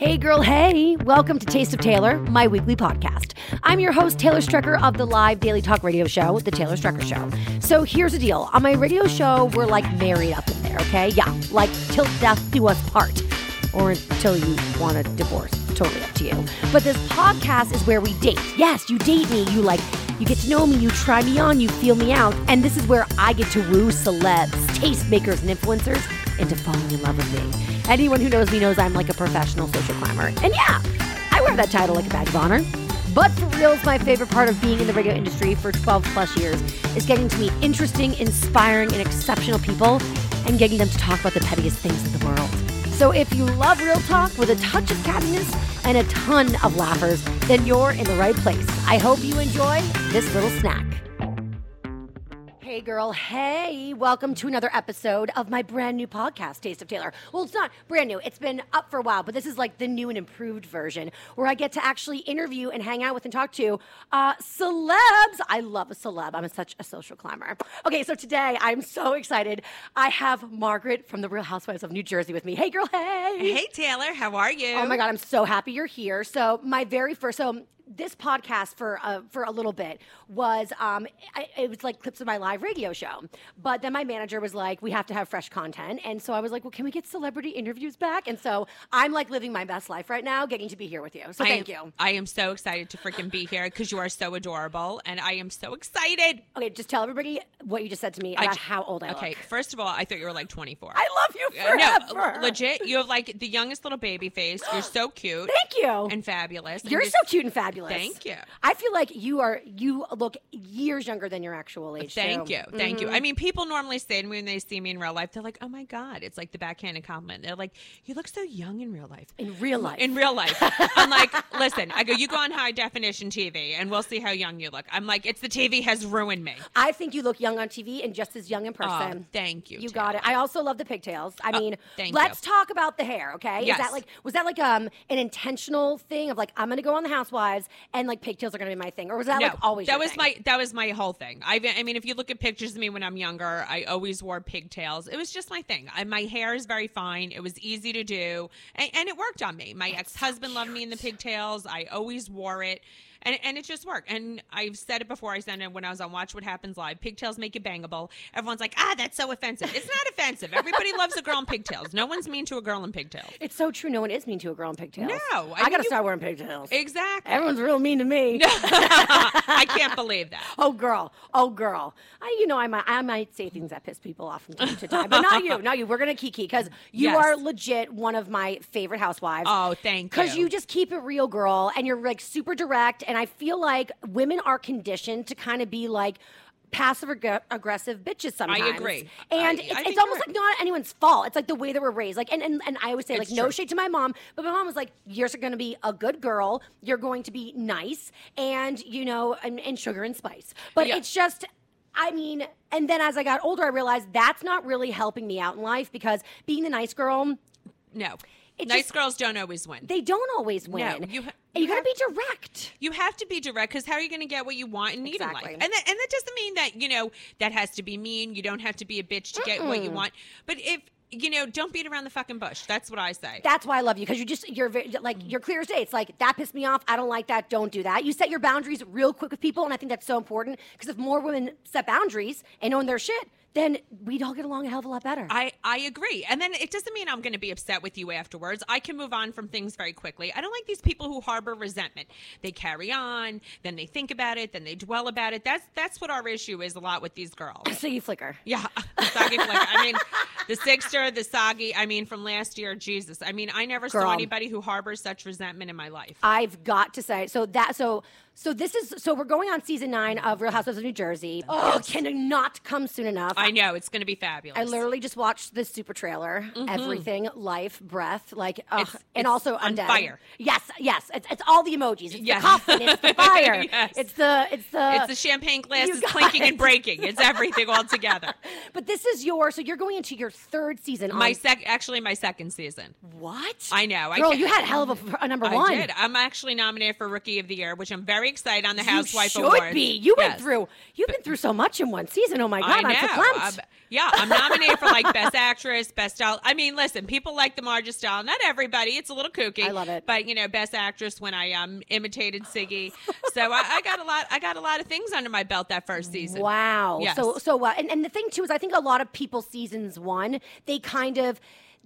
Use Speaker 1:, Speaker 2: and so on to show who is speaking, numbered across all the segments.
Speaker 1: Hey, girl, hey. Welcome to Taste of Taylor, my weekly podcast. I'm your host, Taylor Strecker of the live daily talk radio show, The Taylor Strecker Show. So here's the deal on my radio show, we're like married up in there, okay? Yeah, like till death do us part, or until you want a divorce. Totally up to you. But this podcast is where we date. Yes, you date me. You like, you get to know me, you try me on, you feel me out. And this is where I get to woo celebs, tastemakers, and influencers into falling in love with me. Anyone who knows me knows I'm like a professional social climber. And yeah, I wear that title like a badge of honor. But for reals, my favorite part of being in the radio industry for 12 plus years is getting to meet interesting, inspiring, and exceptional people and getting them to talk about the pettiest things in the world. So if you love real talk with a touch of cattiness and a ton of laughers, then you're in the right place. I hope you enjoy this little snack. Hey, girl. Hey, welcome to another episode of my brand new podcast, Taste of Taylor. Well, it's not brand new, it's been up for a while, but this is like the new and improved version where I get to actually interview and hang out with and talk to uh, celebs. I love a celeb, I'm such a social climber. Okay, so today I'm so excited. I have Margaret from the Real Housewives of New Jersey with me. Hey, girl. Hey.
Speaker 2: Hey Taylor, how are you?
Speaker 1: Oh my God, I'm so happy you're here. So, my very first, so this podcast for uh, for a little bit was um, I, it was like clips of my live radio show. But then my manager was like, "We have to have fresh content," and so I was like, "Well, can we get celebrity interviews back?" And so I'm like living my best life right now, getting to be here with you. So
Speaker 2: I
Speaker 1: thank
Speaker 2: am,
Speaker 1: you.
Speaker 2: I am so excited to freaking be here because you are so adorable, and I am so excited.
Speaker 1: Okay, just tell everybody what you just said to me about
Speaker 2: j-
Speaker 1: how old I am.
Speaker 2: Okay,
Speaker 1: look.
Speaker 2: first of all, I thought you were like 24.
Speaker 1: I love you
Speaker 2: Uh,
Speaker 1: forever.
Speaker 2: no, legit. You have like the youngest little baby face. You're so cute
Speaker 1: Thank you.
Speaker 2: and fabulous. and
Speaker 1: You're
Speaker 2: just-
Speaker 1: so cute and fabulous.
Speaker 2: Thank you.
Speaker 1: I feel like you are. You look years younger than your actual age.
Speaker 2: Thank you, thank
Speaker 1: Mm-hmm.
Speaker 2: you. I mean, people normally say to me when they see me in real life, they're like, "Oh my god!" It's like the backhanded compliment. They're like, "You look so young in real life."
Speaker 1: In real life.
Speaker 2: In real life, I'm like, listen. I go, you go on high definition TV, and we'll see how young you look. I'm like, it's the TV has ruined me.
Speaker 1: I think you look young on TV and just as young in
Speaker 2: Oh,
Speaker 1: person.
Speaker 2: thank you.
Speaker 1: You
Speaker 2: Taylor.
Speaker 1: got it. I also love the pigtails. I mean,
Speaker 2: thank
Speaker 1: let's
Speaker 2: you.
Speaker 1: talk about the hair, okay? Is
Speaker 2: Yes.
Speaker 1: that like was that like um an intentional thing of like I'm gonna go on the Housewives and like pigtails are gonna be my thing, or was that
Speaker 2: no,
Speaker 1: like always
Speaker 2: that was
Speaker 1: thing?
Speaker 2: my that was my whole thing. I, I mean, if you look at pictures of me when I'm younger, I always wore pigtails. It was just my thing. I, my hair is very fine. It was easy to do, and, and it worked on me. My ex husband loved me in the pigtails. I always wore it. And, and it just worked. And I've said it before. I said it when I was on Watch What Happens Live. Pigtails make you bangable. Everyone's like, ah, that's so offensive. It's not offensive. Everybody loves a girl in pigtails. No one's mean to a girl in pigtails.
Speaker 1: It's so true. No one is mean to a girl in pigtails.
Speaker 2: No,
Speaker 1: I,
Speaker 2: I mean,
Speaker 1: gotta
Speaker 2: you-
Speaker 1: start wearing pigtails.
Speaker 2: Exactly.
Speaker 1: Everyone's real mean to me.
Speaker 2: I can't believe that.
Speaker 1: Oh girl, oh girl. I, you know, I might, I might say things that piss people off from time to time, but not you, not you. We're gonna kiki because you
Speaker 2: Yes.
Speaker 1: are legit one of my favorite housewives.
Speaker 2: Oh, thank you.
Speaker 1: Because you just keep it real, girl, and you're like super direct. And I feel like women are conditioned to kind of be like passive ag- aggressive bitches sometimes.
Speaker 2: I agree.
Speaker 1: And
Speaker 2: I-
Speaker 1: it's,
Speaker 2: I
Speaker 1: it's almost like not anyone's fault. It's like the way they were raised. Like, and, and, and I always say,
Speaker 2: It's
Speaker 1: like, no
Speaker 2: true.
Speaker 1: shade to my mom, but my mom was like, you're going to be a good girl. You're going to be nice and, you know, and, and sugar and spice. But
Speaker 2: Yeah.
Speaker 1: it's just, I mean, and then as I got older, I realized that's not really helping me out in life because being the nice girl,
Speaker 2: No. Nice
Speaker 1: just-
Speaker 2: girls don't always win.
Speaker 1: they don't always win.
Speaker 2: you ha-
Speaker 1: you,
Speaker 2: you
Speaker 1: got to be direct.
Speaker 2: you have to be direct because how are you going to get what you want and need
Speaker 1: Exactly.
Speaker 2: in life? And that, and that doesn't mean that, you know, that has to be mean. You don't have to be a bitch to get what you want. But if, you know, don't beat around the fucking bush. That's what I say.
Speaker 1: That's why I love you because you just you're very, like you're clear as day. It's like that pissed me off. I don't like that. Don't do that. You set your boundaries real quick with people, and I think that's so important because if more women set boundaries and own their shit, then we'd all get along a hell of a lot better.
Speaker 2: I, I agree. And then it doesn't mean I'm going to be upset with you afterwards. I can move on from things very quickly. I don't like these people who harbor resentment. They carry on, then they think about it, then they dwell about it. That's that's what our issue is a lot with these girls.
Speaker 1: Siggy Flicker.
Speaker 2: Yeah, the Siggy Flicker. I mean, the Sixter, the soggy. I mean, from last year, Jesus. I mean, I never
Speaker 1: Girl.
Speaker 2: saw anybody who harbors such resentment in my life.
Speaker 1: I've got to say, so that so so this is so we're going on season nine of Real Housewives of New Jersey. Oh, it cannot come soon enough.
Speaker 2: I know it's going to be fabulous.
Speaker 1: I literally just watched the super trailer. Everything, life, breath, like, ugh,
Speaker 2: Mm-hmm. It's-
Speaker 1: and
Speaker 2: it's
Speaker 1: also
Speaker 2: on
Speaker 1: undead.
Speaker 2: fire.
Speaker 1: Yes, yes. It's, it's all the emojis. It's
Speaker 2: Yes.
Speaker 1: the coffin. It's the fire.
Speaker 2: Yes.
Speaker 1: It's the it's the
Speaker 2: it's the champagne glasses clinking
Speaker 1: it.
Speaker 2: and breaking. It's everything all together.
Speaker 1: But this is your so you're going into your third season.
Speaker 2: My
Speaker 1: on,
Speaker 2: sec, actually, my second season.
Speaker 1: what?
Speaker 2: I know. I
Speaker 1: Girl,
Speaker 2: can't-
Speaker 1: you had hell of a, a number
Speaker 2: I
Speaker 1: one.
Speaker 2: I did. I'm actually nominated for Rookie of the Year, which I'm very excited on the Housewife You
Speaker 1: should
Speaker 2: Awards.
Speaker 1: be. You went through. You've been through so much in one season. Oh my god,
Speaker 2: I
Speaker 1: I'm
Speaker 2: know.
Speaker 1: verklempt.
Speaker 2: Um, yeah, I'm nominated for like Best Actress, Best Style. I mean, listen, people like the Marge style. Not everybody. It's a little kooky.
Speaker 1: I love it.
Speaker 2: But you know, Best Actress when I um imitated Siggy. So I, I got a lot. I got a lot of things under my belt that first season.
Speaker 1: Wow.
Speaker 2: Yes.
Speaker 1: So so uh, and and the thing too is I think a lot of people seasons one they kind of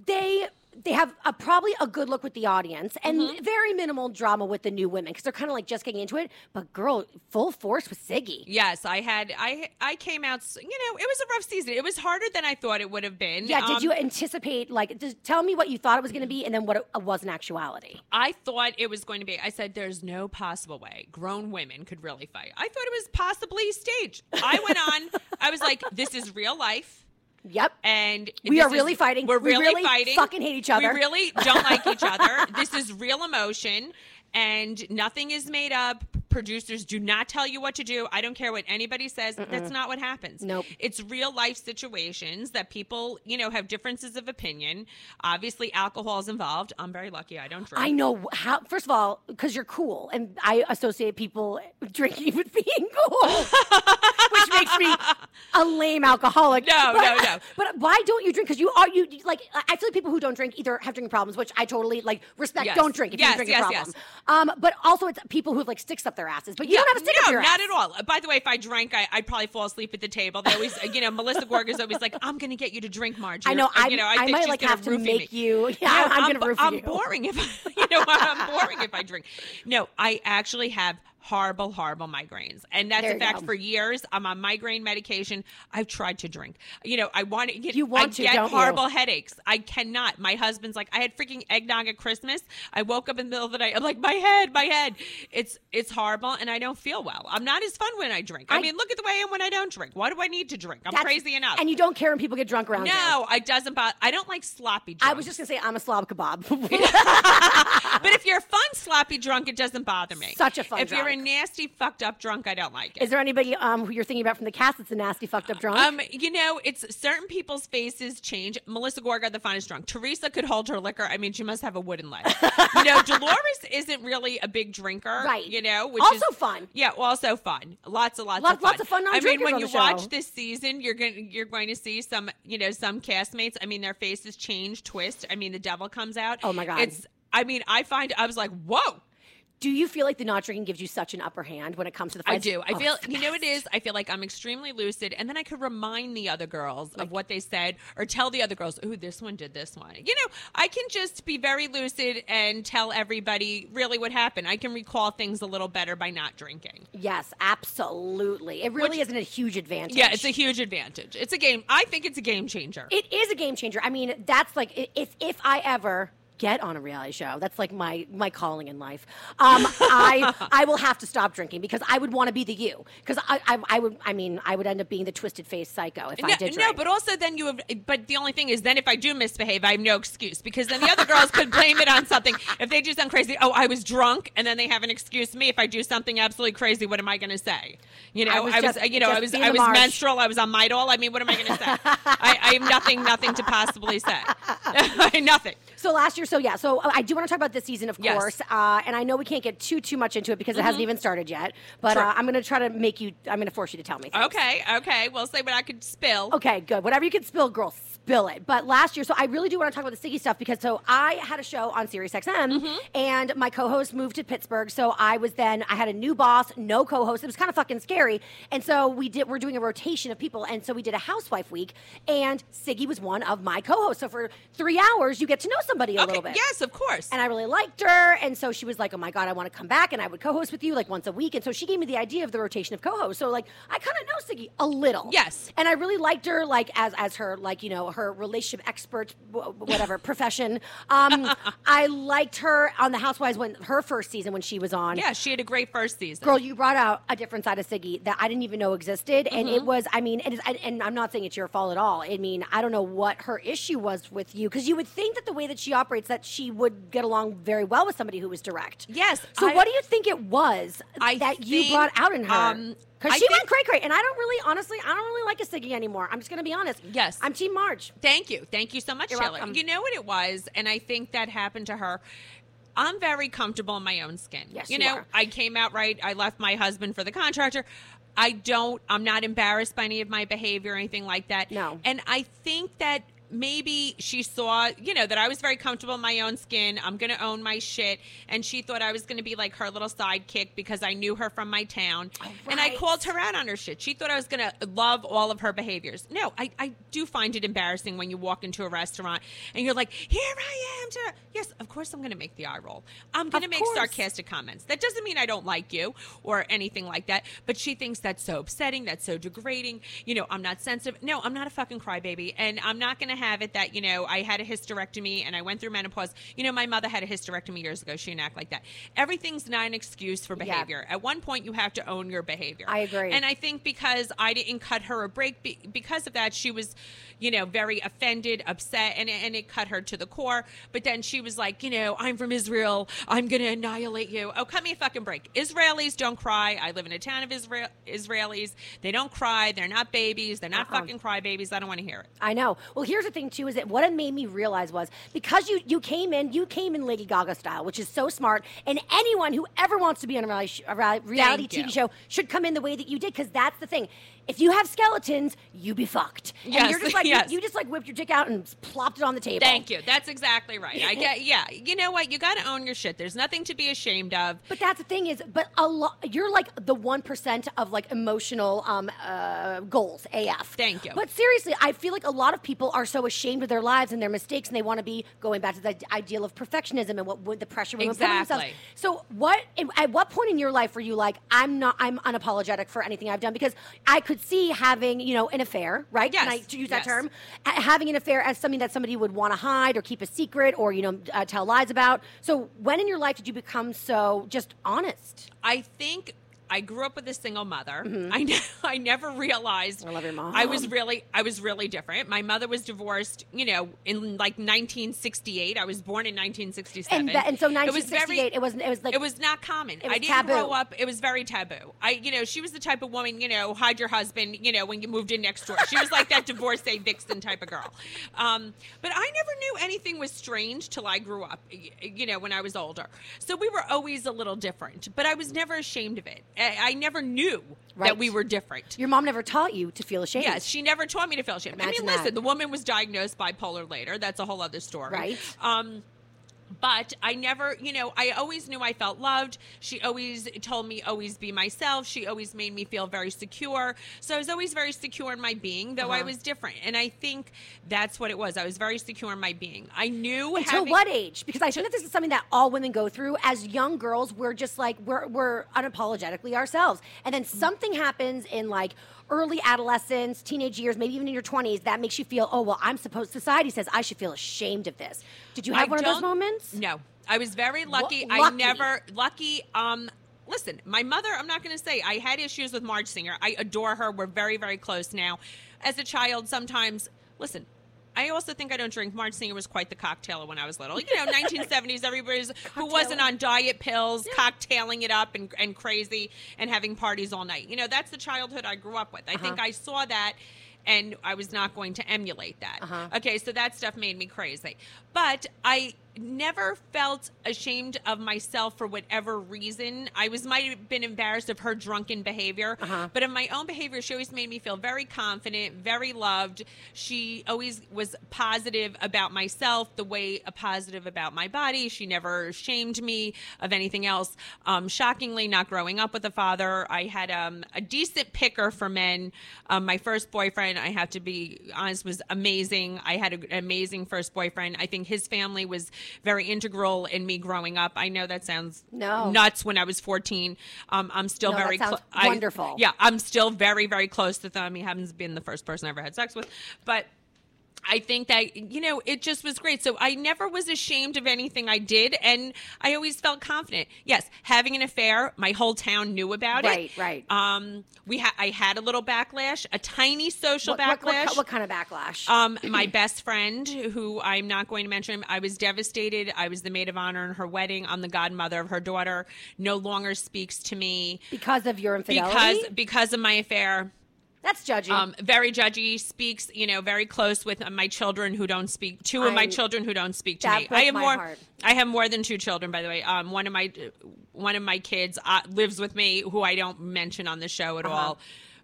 Speaker 1: they they have a, probably a good look with the audience and
Speaker 2: Mm-hmm.
Speaker 1: very minimal drama with the new women because they're kind of like just getting into it. But girl, full force with Siggy.
Speaker 2: Yes, I had. I I came out. You know, it was a rough season. It was harder than I thought it would have been.
Speaker 1: Yeah, did
Speaker 2: Um,
Speaker 1: you anticipate like just tell me what you thought it was going to be and then what it uh, was in actuality?
Speaker 2: I thought it was going to be. I said, "There's no possible way grown women could really fight." I thought it was possibly staged. I went on. I was like, "This is real life."
Speaker 1: Yep.
Speaker 2: And
Speaker 1: We are really
Speaker 2: is-
Speaker 1: fighting.
Speaker 2: We're
Speaker 1: We
Speaker 2: really,
Speaker 1: really
Speaker 2: fighting.
Speaker 1: fucking hate each other.
Speaker 2: We really don't like each other. This is real emotion, and nothing is made up. Producers do not tell you what to do. I don't care what anybody says. That's not what happens.
Speaker 1: Nope.
Speaker 2: It's real life situations that people, you know, have differences of opinion. Obviously, alcohol is involved. I'm very lucky. I don't drink.
Speaker 1: I know how. First of all, because you're cool, and I associate people drinking with being cool, which makes me a lame alcoholic.
Speaker 2: No,
Speaker 1: But-
Speaker 2: no, no.
Speaker 1: But why don't you drink? Because you are you like. I feel like people who don't drink either have drinking problems, which I totally like respect.
Speaker 2: Yes.
Speaker 1: Don't drink if you
Speaker 2: Yes,
Speaker 1: have a drinking
Speaker 2: yes.
Speaker 1: Um, but also it's people who have like sticks up their asses. But you don't have a stick
Speaker 2: no,
Speaker 1: up your
Speaker 2: not at all. By the way, if I drank, I, I'd probably fall asleep at the table. They always, you know, Melissa Gorga's always like, "I'm going to get you to drink, Margie."
Speaker 1: I know. I,
Speaker 2: you know, I,
Speaker 1: I,
Speaker 2: think
Speaker 1: might like have to make
Speaker 2: me.
Speaker 1: you. Yeah,
Speaker 2: No,
Speaker 1: I'm, gonna roof
Speaker 2: I'm
Speaker 1: you.
Speaker 2: boring if I, you know I'm boring if I drink. No, I actually have horrible, horrible migraines, and that's
Speaker 1: There
Speaker 2: a fact. For years, I'm on migraine medication. I've tried to drink. You know, I want to get.
Speaker 1: You want
Speaker 2: I
Speaker 1: to,
Speaker 2: get
Speaker 1: don't you?
Speaker 2: horrible headaches. I cannot. My husband's like, I had freaking eggnog at Christmas. I woke up in the middle of the night. I'm like, my head, my head. It's it's horrible, and I don't feel well. I'm not as fun when I drink. I,
Speaker 1: I-
Speaker 2: mean, look at the way I am when I don't drink. Why do I need to drink? I'm crazy enough.
Speaker 1: And you don't care when people get drunk around you.
Speaker 2: no, it doesn't bother. I don't like sloppy. Drunk.
Speaker 1: I was just gonna say I'm a slob kebab.
Speaker 2: but if you're a fun sloppy drunk, it doesn't bother me.
Speaker 1: Such a fun
Speaker 2: If you're a nasty fucked up drunk, I don't like it.
Speaker 1: Is there anybody um, who you're thinking about from the cast that's a nasty fucked up drunk?
Speaker 2: Um, you know, it's certain people's faces change. Melissa Gorga, the finest drunk. Teresa could hold her liquor. I mean, she must have a wooden leg. you know, Dolores isn't really a big drinker,
Speaker 1: Right.
Speaker 2: You know, which is
Speaker 1: Also
Speaker 2: is
Speaker 1: fun.
Speaker 2: Yeah, well, also fun. Lots and lots
Speaker 1: Lots-
Speaker 2: of fun.
Speaker 1: lots of fun
Speaker 2: I mean, when you watch this season, you're going you're going to see some, you know, some castmates. I mean, their faces change, twist. I mean, the devil comes out.
Speaker 1: Oh, my God.
Speaker 2: It's. I mean, I find I was like, whoa.
Speaker 1: Do you feel like the not drinking gives you such an upper hand when it comes to the fights?
Speaker 2: I do. I
Speaker 1: Oh,
Speaker 2: feel, you know, it I feel like I'm extremely lucid, and then I could remind the other girls of what they said, or tell the other girls, "Ooh, this one did this one." You know, I can just be very lucid and tell everybody really what happened. I can recall things a little better by not drinking.
Speaker 1: Yes, absolutely. It really isn't a huge advantage.
Speaker 2: Yeah, it's a huge advantage. It's a game. I think it's a game changer.
Speaker 1: It is a game changer. I mean, that's like if if I ever get on a reality show, that's like my my calling in life. Um, I I will have to stop drinking because I would want to be the you because I, I I would I mean I would end up being the twisted face psycho if I
Speaker 2: no,
Speaker 1: did
Speaker 2: no, but also then you have. But the only thing is, then if I do misbehave, I have no excuse because then the other girls could blame it on something. If they do something crazy, oh, I was drunk, and then they have an excuse. Me, if I do something absolutely crazy, what am I going to say? You know,
Speaker 1: I
Speaker 2: I
Speaker 1: was
Speaker 2: was,
Speaker 1: just-
Speaker 2: you know, I was, I was
Speaker 1: Marge.
Speaker 2: menstrual. I was on Midol. I mean, what am I going to say? I, I have nothing, nothing to possibly say. nothing.
Speaker 1: So last year, so yeah, so uh, I do want to talk about this season, of
Speaker 2: Yes.
Speaker 1: course, uh, and I know we can't get too too much into it because it hasn't even started yet. But
Speaker 2: True.
Speaker 1: uh, I'm going to try to make you. I'm going to force you to tell me. things.
Speaker 2: Okay, okay. Well, say what I could spill.
Speaker 1: Okay, good. Whatever you can spill, girl, spill it. But last year, so I really do want to talk about the Siggy stuff because so I had a show on SiriusXM
Speaker 2: Mm-hmm.
Speaker 1: and my co-host moved to Pittsburgh. So I was then I had a new boss, no co-host. It was kind of fucking scary. And so we did we're doing a rotation of people. And so we did a housewife week and Siggy was one of my co-hosts. So for three hours you get to know somebody a
Speaker 2: Okay.
Speaker 1: little bit.
Speaker 2: Yes, of course.
Speaker 1: And I really liked her. And so she was like, Oh my God, I want to come back and I would co host with you like once a week. And so she gave me the idea of the rotation of co hosts. So, like, I kind of know Siggy a little.
Speaker 2: Yes.
Speaker 1: And I really liked her, like, as as her, like, you know, her relationship expert, whatever, profession. Um, I liked her on The Housewives when her first season when she was on.
Speaker 2: yeah, she had a great first season.
Speaker 1: Girl, you brought out a different side of Siggy that I didn't even know existed, and
Speaker 2: Mm-hmm.
Speaker 1: it was. I mean, and, and, and I'm not saying it's your fault at all. I mean, I don't know what her issue was with you because you would think that the way that she operates that she would get along very well with somebody who was direct.
Speaker 2: Yes,
Speaker 1: So
Speaker 2: I-
Speaker 1: what do you think it was
Speaker 2: I
Speaker 1: that you brought out in her?
Speaker 2: um,
Speaker 1: Because she
Speaker 2: think-
Speaker 1: went cray cray, and I don't really, honestly, I don't really like a Siggy anymore. I'm just going to be honest.
Speaker 2: Yes.
Speaker 1: I'm Team Marge.
Speaker 2: Thank you. Thank you so much,
Speaker 1: You're welcome.
Speaker 2: You know what it was, and I think that happened to her. I'm very comfortable in my own skin.
Speaker 1: Yes,
Speaker 2: you
Speaker 1: you
Speaker 2: know,
Speaker 1: are.
Speaker 2: I came out right. I left my husband for the contractor. I don't. I'm not embarrassed by any of my behavior or anything like that.
Speaker 1: No.
Speaker 2: And I think that maybe she saw, you know, that I was very comfortable in my own skin. I'm going to own my shit. And she thought I was going to be like her little sidekick because I knew her from my town. Oh, and I called her out on her shit. She thought I was going to love all of her behaviors. No, I, I do find it embarrassing when you walk into a restaurant and you're like, here I am. To... Yes, of course I'm going to make the eye roll. I'm going to make
Speaker 1: course.
Speaker 2: sarcastic comments. That doesn't mean I don't like you or anything like that. But she thinks that's so upsetting. That's so degrading. You know, I'm not sensitive. No, I'm not a fucking crybaby. And I'm not going to have it that, you know, I had a hysterectomy and I went through menopause. You know, my mother had a hysterectomy years ago. She didn't act like that. Everything's not an excuse for
Speaker 1: Yeah.
Speaker 2: behavior. At one point, you have to own your behavior.
Speaker 1: I agree.
Speaker 2: And I think because I didn't cut her a break, be- because of that, she was, you know, very offended, upset, and, and it cut her to the core. But then she was like, you know, I'm from Israel. I'm going to annihilate you. Oh, cut me a fucking break. Israelis don't cry. I live in a town of Israel- Israelis. They don't cry. They're not babies. They're not
Speaker 1: Uh-uh.
Speaker 2: fucking crybabies. I don't want to hear it.
Speaker 1: I know. Well, here's the thing too: is that what it made me realize was because you you came in, you came in Lady Gaga style, which is so smart. And anyone who ever wants to be on a reality, a reality
Speaker 2: Thank
Speaker 1: TV
Speaker 2: you.
Speaker 1: show should come in the way that you did, because that's the thing. If you have skeletons, you be fucked. And you're just like
Speaker 2: yes.
Speaker 1: you, you just like whipped your dick out and plopped it on the table.
Speaker 2: Thank you. That's exactly right. I get, yeah. You know what? You got to own your shit. There's nothing to be ashamed of.
Speaker 1: But that's the thing is, but a lot you're like the one percent of like emotional um uh goals AF.
Speaker 2: Thank you.
Speaker 1: But seriously, I feel like a lot of people are so ashamed of their lives and their mistakes, and they want to be going back to the ideal of perfectionism and what, what the pressure women put on themselves.
Speaker 2: Exactly.
Speaker 1: So, what at what point in your life were you like, I'm not, I'm unapologetic for anything I've done? Because I could see having, you know, an affair, right? Can I
Speaker 2: Yes,
Speaker 1: use that
Speaker 2: yes.
Speaker 1: term? Ha- having an affair as something that somebody would want to hide or keep a secret or you know uh, tell lies about. So, when in your life did you become so just honest?
Speaker 2: I think I grew up with a single mother. I ne- I never realized
Speaker 1: Mm-hmm. I love your mom.
Speaker 2: I was really I was really different. My mother was divorced, you know, in like 1968. I was born in 1967.
Speaker 1: And, that, and so
Speaker 2: It was
Speaker 1: 1968,
Speaker 2: very-
Speaker 1: it was it was like
Speaker 2: it was not common.
Speaker 1: It was
Speaker 2: I didn't
Speaker 1: taboo.
Speaker 2: grow up. It was very taboo. I, you know, she was the type of woman, you know, hide your husband, you know, when you moved in next door. She was like that divorcee vixen type of girl. Um, but I never knew anything was strange till I grew up, you know, when I was older. So we were always a little different, but I was never ashamed of it. I, never knew
Speaker 1: Right.
Speaker 2: that we were different.
Speaker 1: your mom never taught you to feel ashamed.
Speaker 2: Yes, she never taught me to feel ashamed. I mean, listen,
Speaker 1: that.
Speaker 2: the woman was diagnosed bipolar later. That's a whole other story.
Speaker 1: Right.
Speaker 2: Um, but I never, you know, I always knew I felt loved. She always told me always be myself. She always made me feel very secure. So I was always very secure in my being, though I
Speaker 1: Uh-huh.
Speaker 2: was different. And I think that's what it was. I was very secure in my being. I knew
Speaker 1: Until
Speaker 2: having,
Speaker 1: what age? Because I think that this is something that all women go through. As young girls, we're just like we're we're unapologetically ourselves, and then something happens in like early adolescence, teenage years, maybe even in your twenties, that makes you feel, oh well, I'm supposed. Society says I should feel ashamed of this. Did you have
Speaker 2: I
Speaker 1: one of those moments?
Speaker 2: No, I was very lucky. I
Speaker 1: lucky.
Speaker 2: never lucky. Um, listen, my mother. I'm not going to say I had issues with Marge Senior. I adore her. We're very very close now. As a child, sometimes listen. I also think I don't drink. Marge Senior was quite the cocktailer when I was little. You know, 1970s, everybody's who wasn't on diet pills, cocktailing it up and, and crazy and having parties all night. You know, that's the childhood I grew up with. I think I saw that and I was not going to emulate that.
Speaker 1: Uh-huh.
Speaker 2: Okay, so that stuff made me crazy. But I never felt ashamed of myself for whatever reason. I was might have been embarrassed of her drunken behavior,
Speaker 1: Uh-huh.
Speaker 2: but of my own behavior, she always made me feel very confident, very loved. She always was positive about myself, the way a positive about my body. She never shamed me of anything else. Um, shockingly, not growing up with a father, I had um, a decent picker for men. Um, my first boyfriend, I have to be honest, was amazing. I had a- an amazing first boyfriend. I think his family was very integral in me growing up. I know that sounds
Speaker 1: No.
Speaker 2: nuts when I was 14. Um, I'm still
Speaker 1: No,
Speaker 2: very I-
Speaker 1: wonderful.
Speaker 2: yeah, I'm still very, very close to them. He happens to been the first person I ever had sex with. But I think that, you know, it just was great. So I never was ashamed of anything I did. And I always felt confident. Yes, having an affair, my whole town knew about
Speaker 1: Right,
Speaker 2: it.
Speaker 1: right. Right.
Speaker 2: Um, we had, I had a little backlash, a tiny social
Speaker 1: What, what,
Speaker 2: backlash.
Speaker 1: what, what kind of backlash?
Speaker 2: Um, my best friend, who I'm not going to mention, I was devastated. I was the maid of honor in her wedding. I'm the godmother of her daughter. No longer speaks to me
Speaker 1: because of your infidelity?
Speaker 2: because because of my affair.
Speaker 1: That's judgy.
Speaker 2: Um, very judgy. Speaks, you know, very close with my children who don't speak. Two of my
Speaker 1: I'm-
Speaker 2: children who don't speak to me. I have
Speaker 1: my
Speaker 2: more.
Speaker 1: heart.
Speaker 2: I have more than two children, by the way. Um, one of my one of my kids uh, lives with me, who I don't mention on the show at all.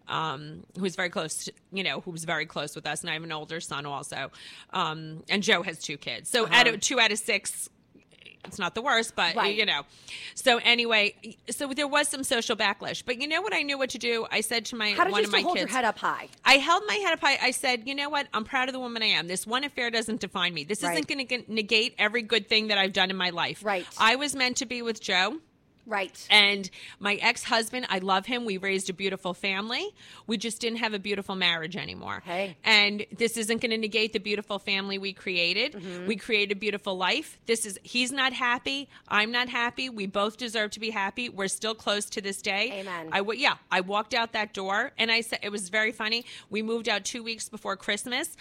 Speaker 2: Um, who's very close, to, you know, who's very close with us, and I have an older son also. Um, and Joe has two kids, so out of two out of six, it's not the worst, but
Speaker 1: Right.
Speaker 2: you know. So anyway, so there was some social backlash, but you know what? I knew what to do. I said to my
Speaker 1: How did
Speaker 2: one
Speaker 1: you
Speaker 2: of my
Speaker 1: hold
Speaker 2: kids,
Speaker 1: your head up high?
Speaker 2: I held my head up high. I said, you know what? I'm proud of the woman I am. This one affair doesn't define me. This
Speaker 1: Right.
Speaker 2: isn't going to negate every good thing that I've done in my life.
Speaker 1: Right.
Speaker 2: I was meant to be with Joe.
Speaker 1: Right.
Speaker 2: And my ex husband, I love him. We raised a beautiful family. We just didn't have a beautiful marriage anymore.
Speaker 1: Hey.
Speaker 2: And this isn't going to negate the beautiful family we created.
Speaker 1: Mm-hmm.
Speaker 2: We created a beautiful life. This is, he's not happy. I'm not happy. We both deserve to be happy. We're still close to this day.
Speaker 1: Amen.
Speaker 2: I w- yeah, I walked out that door and I said, it was very funny. We moved out two weeks before Christmas.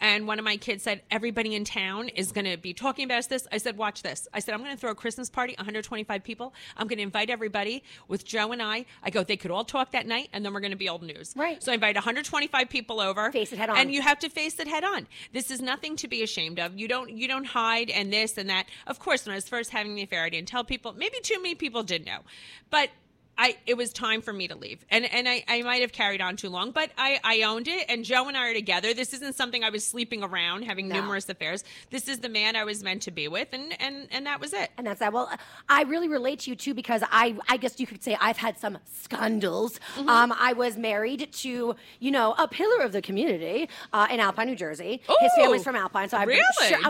Speaker 2: And one of my kids said, Everybody in town is going to be talking about this. I said, Watch this. I said, I'm going to throw a Christmas party, 125 people. I'm going to invite everybody with Joe and I. I go, They could all talk that night, and then we're going to be old news.
Speaker 1: Right.
Speaker 2: So I invite 125 people over.
Speaker 1: Face it head on.
Speaker 2: And you have to face it head on. This is nothing to be ashamed of. You don't you don't hide and this and that. Of course, when I was first having the affair, I didn't tell people. Maybe too many people did know. But I it was time for me to leave. And and I, I might have carried on too long, but I, I owned it and Joe and I are together. This isn't something I was sleeping around, having
Speaker 1: No.
Speaker 2: numerous affairs. This is the man I was meant to be with and and, and that was it.
Speaker 1: And that's that. Well, I really relate to you too because I, I guess you could say I've had some scandals.
Speaker 2: Mm-hmm.
Speaker 1: Um, I was married to, you know, a pillar of the community uh, in Alpine, New Jersey. His family's from Alpine, so I
Speaker 2: Really?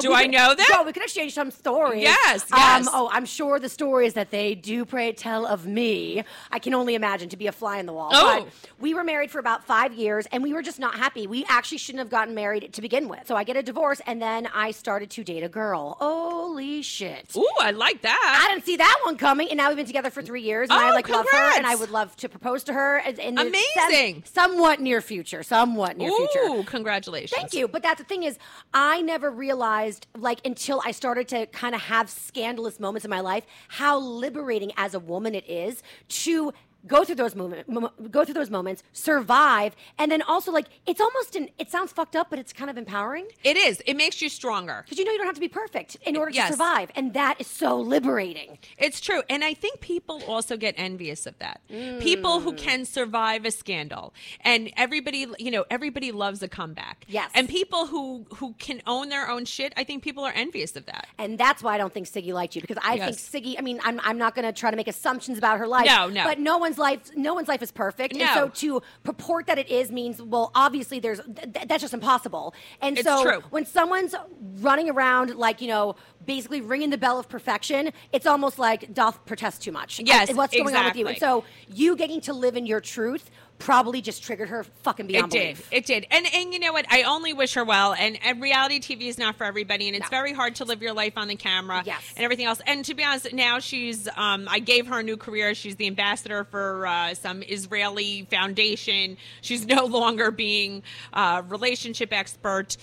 Speaker 2: Do
Speaker 1: we
Speaker 2: I
Speaker 1: could-
Speaker 2: know that?
Speaker 1: Joe, we could exchange some stories.
Speaker 2: Yes, yes.
Speaker 1: Um, oh, I'm sure the stories that they do pray tell of me. I can only imagine to be a fly in the wall.
Speaker 2: Oh.
Speaker 1: But we were married for about five years, and we were just not happy. We actually shouldn't have gotten married to begin with. So I get a divorce, and then I started to date a girl. Holy shit!
Speaker 2: Ooh, I like that.
Speaker 1: I didn't see that one coming, and now we've been together for three years, and I
Speaker 2: Oh,
Speaker 1: like love her, and I would love to propose to her in in the
Speaker 2: Amazing.
Speaker 1: somewhat near future, somewhat near future.
Speaker 2: Ooh, congratulations.
Speaker 1: Thank you. But that's the thing is, I never realized, like, until I started to kind of have scandalous moments in my life, how liberating as a woman it is to to go through those go through those moments, survive, and then also like it's almost an. It sounds fucked up, but it's kind of empowering
Speaker 2: It is. It makes you stronger.
Speaker 1: because you know you don't have to be perfect in order to survive, and that is so liberating.
Speaker 2: It's true. And I think people also get envious of that. People
Speaker 1: Mm.
Speaker 2: who can survive a scandal. And everybody, you know, everybody loves a comeback.
Speaker 1: Yes.
Speaker 2: And people who who can own their own shit, I think people are envious of that.
Speaker 1: And that's why I don't think Siggy liked you because I
Speaker 2: Yes.
Speaker 1: think Siggy. I mean, I'm, I'm not going to try to make assumptions about her life.
Speaker 2: No, no.
Speaker 1: But no one's life, no one's life is perfect. And so to purport that it is means, well, obviously there's th- th- that's just impossible. And
Speaker 2: It's
Speaker 1: so
Speaker 2: true.
Speaker 1: when someone's running around like you know, basically ringing the bell of perfection, it's almost like doth protest too much.
Speaker 2: Yes,
Speaker 1: what's going on with you? And so you getting to live in your truth probably just triggered her fucking beyond
Speaker 2: It did. It did. And and you know what? I only wish her well. And, and reality TV is not for everybody, and it's
Speaker 1: No.
Speaker 2: very hard to live your life on the camera.
Speaker 1: Yes.
Speaker 2: And everything else. And to be honest, now she's. Um, I gave her a new career. She's the ambassador for uh, some Israeli foundation. She's no longer being a relationship expert.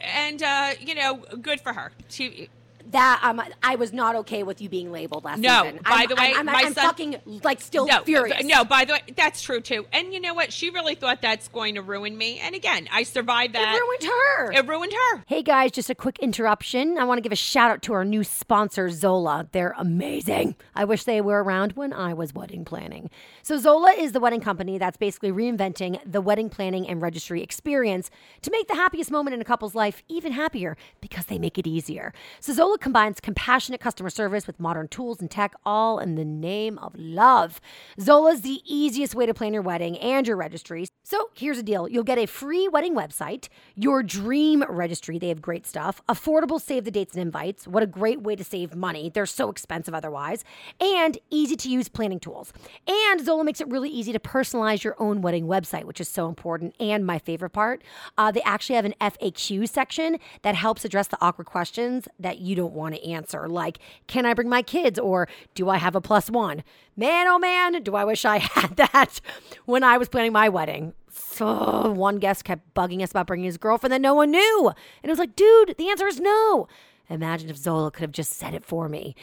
Speaker 2: And uh, you know, good for her. She,
Speaker 1: That um, I was not okay with you being labeled last
Speaker 2: No,
Speaker 1: season.
Speaker 2: by
Speaker 1: I'm,
Speaker 2: the way,
Speaker 1: I'm, I'm, I'm
Speaker 2: son-
Speaker 1: fucking like still
Speaker 2: no,
Speaker 1: furious.
Speaker 2: no. By the way, that's true too. And you know what? She really thought that's going to ruin me. And again, I survived that.
Speaker 1: It ruined her.
Speaker 2: It ruined her.
Speaker 1: Hey guys, just a quick interruption. I want to give a shout out to our new sponsor, Zola. They're amazing. I wish they were around when I was wedding planning. So, Zola is the wedding company that's basically reinventing the wedding planning and registry experience to make the happiest moment in a couple's life even happier because they make it easier. So, Zola Combines compassionate customer service with modern tools and tech, all in the name of love. Zola's the easiest way to plan your wedding and your registry. So here's the deal you'll get a free wedding website, your dream registry. They have great stuff, affordable save the dates and invites. What a great way to save money. They're so expensive otherwise, and easy to use planning tools. And Zola makes it really easy to personalize your own wedding website, which is so important. And my favorite part, uh, they actually have an FAQ section that helps address the awkward questions that you don't want to answer, like, can I bring my kids or do I have a plus one? Man, oh man, do I wish I had that when I was planning my wedding. So one guest kept bugging us about bringing his girlfriend that no one knew. And it was like, dude, the answer is no. Imagine if Zola could have just said it for me.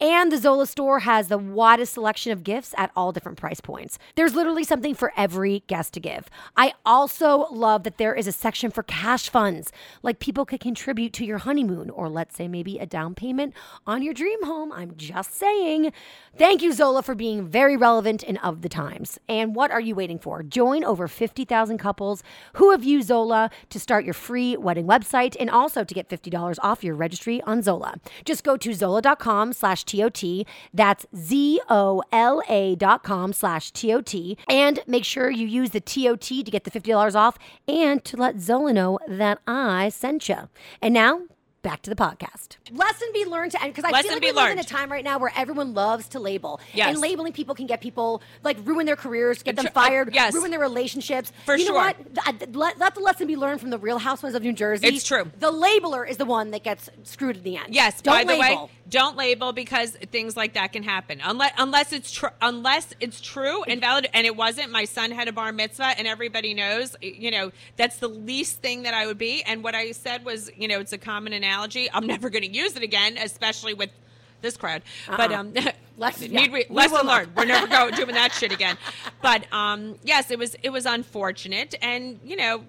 Speaker 1: And the Zola store has the widest selection of gifts at all different price points. There's literally something for every guest to give. I also love that there is a section for cash funds, like people could contribute to your honeymoon or let's say maybe a down payment on your dream home. I'm just saying. Thank you, Zola, for being very relevant and of the times. And what are you waiting for? Join over 50,000 couples who have used Zola to start your free wedding website and also to get $50 off your registry on Zola. Just go to zola.com slash T-O-T. That's Z-O-L-A dot com slash T-O-T. And make sure you use the T-O-T to get the $50 off and to let Zola know that I sent you. And now back to the podcast. Lesson be learned to end because I
Speaker 2: Lesson
Speaker 1: feel like
Speaker 2: be
Speaker 1: we live in a time right now where everyone loves to label.
Speaker 2: Yes.
Speaker 1: And labeling people can get people like ruin their careers, get them
Speaker 2: Tr- uh,
Speaker 1: fired,
Speaker 2: yes.
Speaker 1: ruin their relationships.
Speaker 2: For
Speaker 1: you know
Speaker 2: sure.
Speaker 1: what? Th- th- Let, let the lesson be learned from the Real Housewives of New Jersey.
Speaker 2: It's true.
Speaker 1: The labeler is the one that gets screwed in the end.
Speaker 2: Yes.
Speaker 1: Don't
Speaker 2: by the way, don't label because things like that can happen. Unless unless it's true unless it's true and valid. And it wasn't. My son had a bar mitzvah, and everybody knows. You know that's the least thing that I would be. And what I said was, you know, it's a common analogy. I'm never going to use it again, especially with this crowd. But um,
Speaker 1: Lesson-
Speaker 2: need
Speaker 1: yeah,
Speaker 2: we,
Speaker 1: we
Speaker 2: lesson learned. We're never going doing that shit again. But um, yes, it was it was unfortunate, and you know.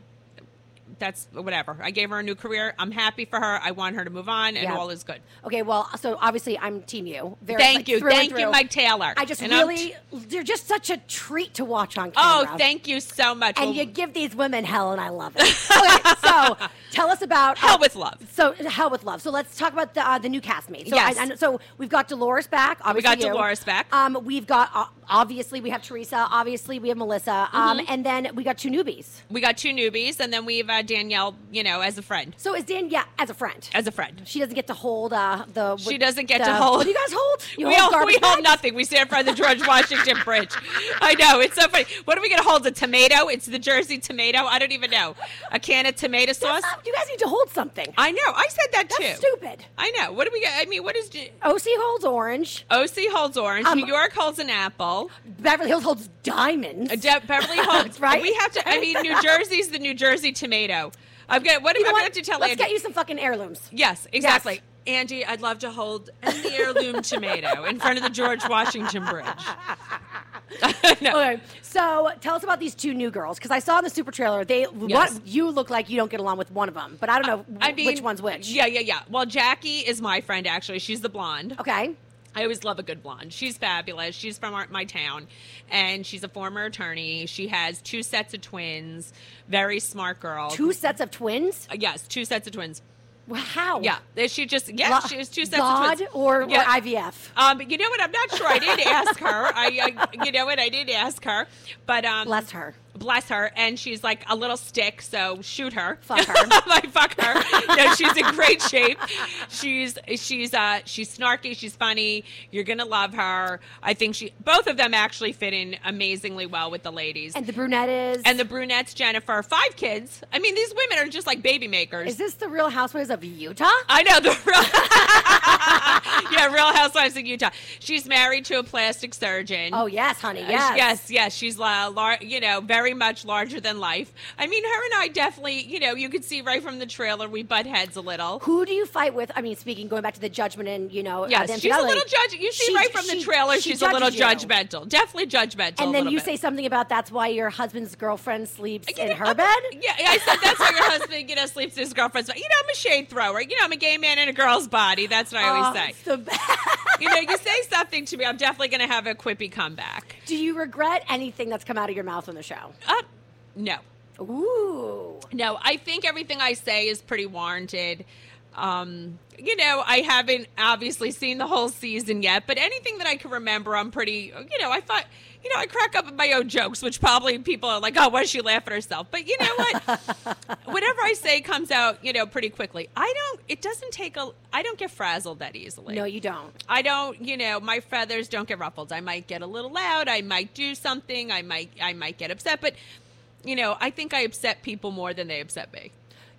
Speaker 2: That's whatever. I gave her a new career. I'm happy for her. I want her to move on, and
Speaker 1: Yeah.
Speaker 2: all is good.
Speaker 1: Okay, well, so obviously I'm team you. Very,
Speaker 2: Thank
Speaker 1: like,
Speaker 2: you. Thank you. Mike Taylor.
Speaker 1: I just
Speaker 2: And I'm
Speaker 1: really, they're just such a treat to watch on
Speaker 2: Oh, thank you so much.
Speaker 1: And
Speaker 2: Well,
Speaker 1: you give these women hell, and I love it. okay, so tell us about
Speaker 2: hell
Speaker 1: uh,
Speaker 2: with love.
Speaker 1: So hell with love. So let's talk about the uh, the new castmates. So
Speaker 2: Yes.
Speaker 1: I, I so we've got Dolores back. Obviously we
Speaker 2: got
Speaker 1: you.
Speaker 2: Dolores back.
Speaker 1: Um, we've got uh, obviously we have Teresa. Obviously we have Melissa. Um,
Speaker 2: Mm-hmm.
Speaker 1: and then we got two newbies.
Speaker 2: We got two newbies, and then we have uh, Danielle, you know, as a friend.
Speaker 1: So is Danielle Yeah, as a friend.
Speaker 2: As a friend.
Speaker 1: She doesn't get to hold uh, the.
Speaker 2: She doesn't get
Speaker 1: the-
Speaker 2: to hold.
Speaker 1: What do you guys hold? You
Speaker 2: we
Speaker 1: hold
Speaker 2: hold, we hold nothing. We stand in front of the George Washington Bridge. I know it's so funny. What are we gonna hold? A tomato? It's the Jersey tomato. I don't even know. A can of tomato sauce.
Speaker 1: Not- you guys need to hold something.
Speaker 2: I know. I said that
Speaker 1: That's
Speaker 2: too.
Speaker 1: stupid.
Speaker 2: I know. What do we get? I mean, what is
Speaker 1: OC holds orange.
Speaker 2: OC holds orange?
Speaker 1: Um,
Speaker 2: New York holds an apple.
Speaker 1: Beverly Hills holds diamonds.
Speaker 2: Uh, De- Beverly holds.
Speaker 1: Right?
Speaker 2: We have to. I mean, New Jersey's the New Jersey tomato. I've got. What
Speaker 1: You
Speaker 2: am
Speaker 1: know
Speaker 2: I going to tell
Speaker 1: Let's
Speaker 2: Andy?
Speaker 1: get you some fucking heirlooms.
Speaker 2: Yes, exactly. Andy, I'd love to hold an heirloom tomato in front of the George Washington Bridge. no.
Speaker 1: Okay, so tell us about these two new girls because I saw in the super trailer they
Speaker 2: Yes.
Speaker 1: what you look like you don't get along with one of them, but I don't know
Speaker 2: I mean,
Speaker 1: which one's which.
Speaker 2: Yeah, yeah, yeah. Well, Jackie is my friend. Actually, she's the blonde.
Speaker 1: Okay.
Speaker 2: I always love a good blonde. She's fabulous. She's from our, my town, and she's a former attorney. She has two sets of twins. Very smart girl.
Speaker 1: Two sets of twins.
Speaker 2: Uh, yes, two sets of twins.
Speaker 1: Well, How?
Speaker 2: Yeah, she just yeah, she has two sets
Speaker 1: God
Speaker 2: of twins.
Speaker 1: or,
Speaker 2: Yeah.
Speaker 1: or IVF.
Speaker 2: Um, you know what? I'm not sure. I did ask her. I, I, you know what? I did ask her, but um,
Speaker 1: Bless her.
Speaker 2: Bless her, and she's like a little stick. So shoot her.
Speaker 1: Fuck her.
Speaker 2: I fuck her. no, she's in great shape. She's she's uh she's snarky. She's funny. You're gonna love her. I think she. Both of them actually fit in amazingly well with the ladies.
Speaker 1: And the brunette is.
Speaker 2: And the brunettes, Jennifer, five kids. I mean, these women are just like baby makers.
Speaker 1: is this the Real Housewives of Utah?
Speaker 2: I know the real, yeah, Real Housewives of Utah. She's married to a plastic surgeon.
Speaker 1: Oh yes, honey.
Speaker 2: Uh,
Speaker 1: Yes.
Speaker 2: yes, yes. She's la- lar- you know, very much larger than life. I mean, her and I definitely, you know, you could see right from the trailer we butt heads a little.
Speaker 1: Who do you fight with? I mean, speaking going back to the judgment and you know, uh,
Speaker 2: Yes,
Speaker 1: Nancy
Speaker 2: she's a little judge. You see
Speaker 1: she-
Speaker 2: right from the trailer,
Speaker 1: she
Speaker 2: she's a little
Speaker 1: you.
Speaker 2: judgmental. Definitely judgmental.
Speaker 1: And then you
Speaker 2: bit.
Speaker 1: say something about that's why your husband's girlfriend sleeps in
Speaker 2: know,
Speaker 1: her
Speaker 2: I'm-
Speaker 1: bed.
Speaker 2: Yeah, I said that's why your husband, you know, sleeps with his girlfriend's. But you know, I'm a shade thrower. You know, I'm a gay man in a girl's body. That's what I always
Speaker 1: Oh,
Speaker 2: say.
Speaker 1: the best.
Speaker 2: You know, you say something to me, I'm definitely going to have a quippy comeback.
Speaker 1: Do you regret anything that's come out of your mouth on the show?
Speaker 2: Uh, no.
Speaker 1: Ooh.
Speaker 2: No, I think everything I say is pretty warranted. Um, you know, I haven't obviously seen the whole season yet, but anything that I can remember, I'm pretty, you know, I thought, you know, I crack up at my own jokes, which probably people are like, oh, why does she laugh at herself? But you know what? Whatever I say comes out, you know, pretty quickly. I don't, it doesn't take a, I don't get frazzled that easily.
Speaker 1: No, you don't.
Speaker 2: I don't, you know, my feathers don't get ruffled. I might get a little loud. I might do something. I might, I might get upset. But, you know, I think I upset people more than they upset me.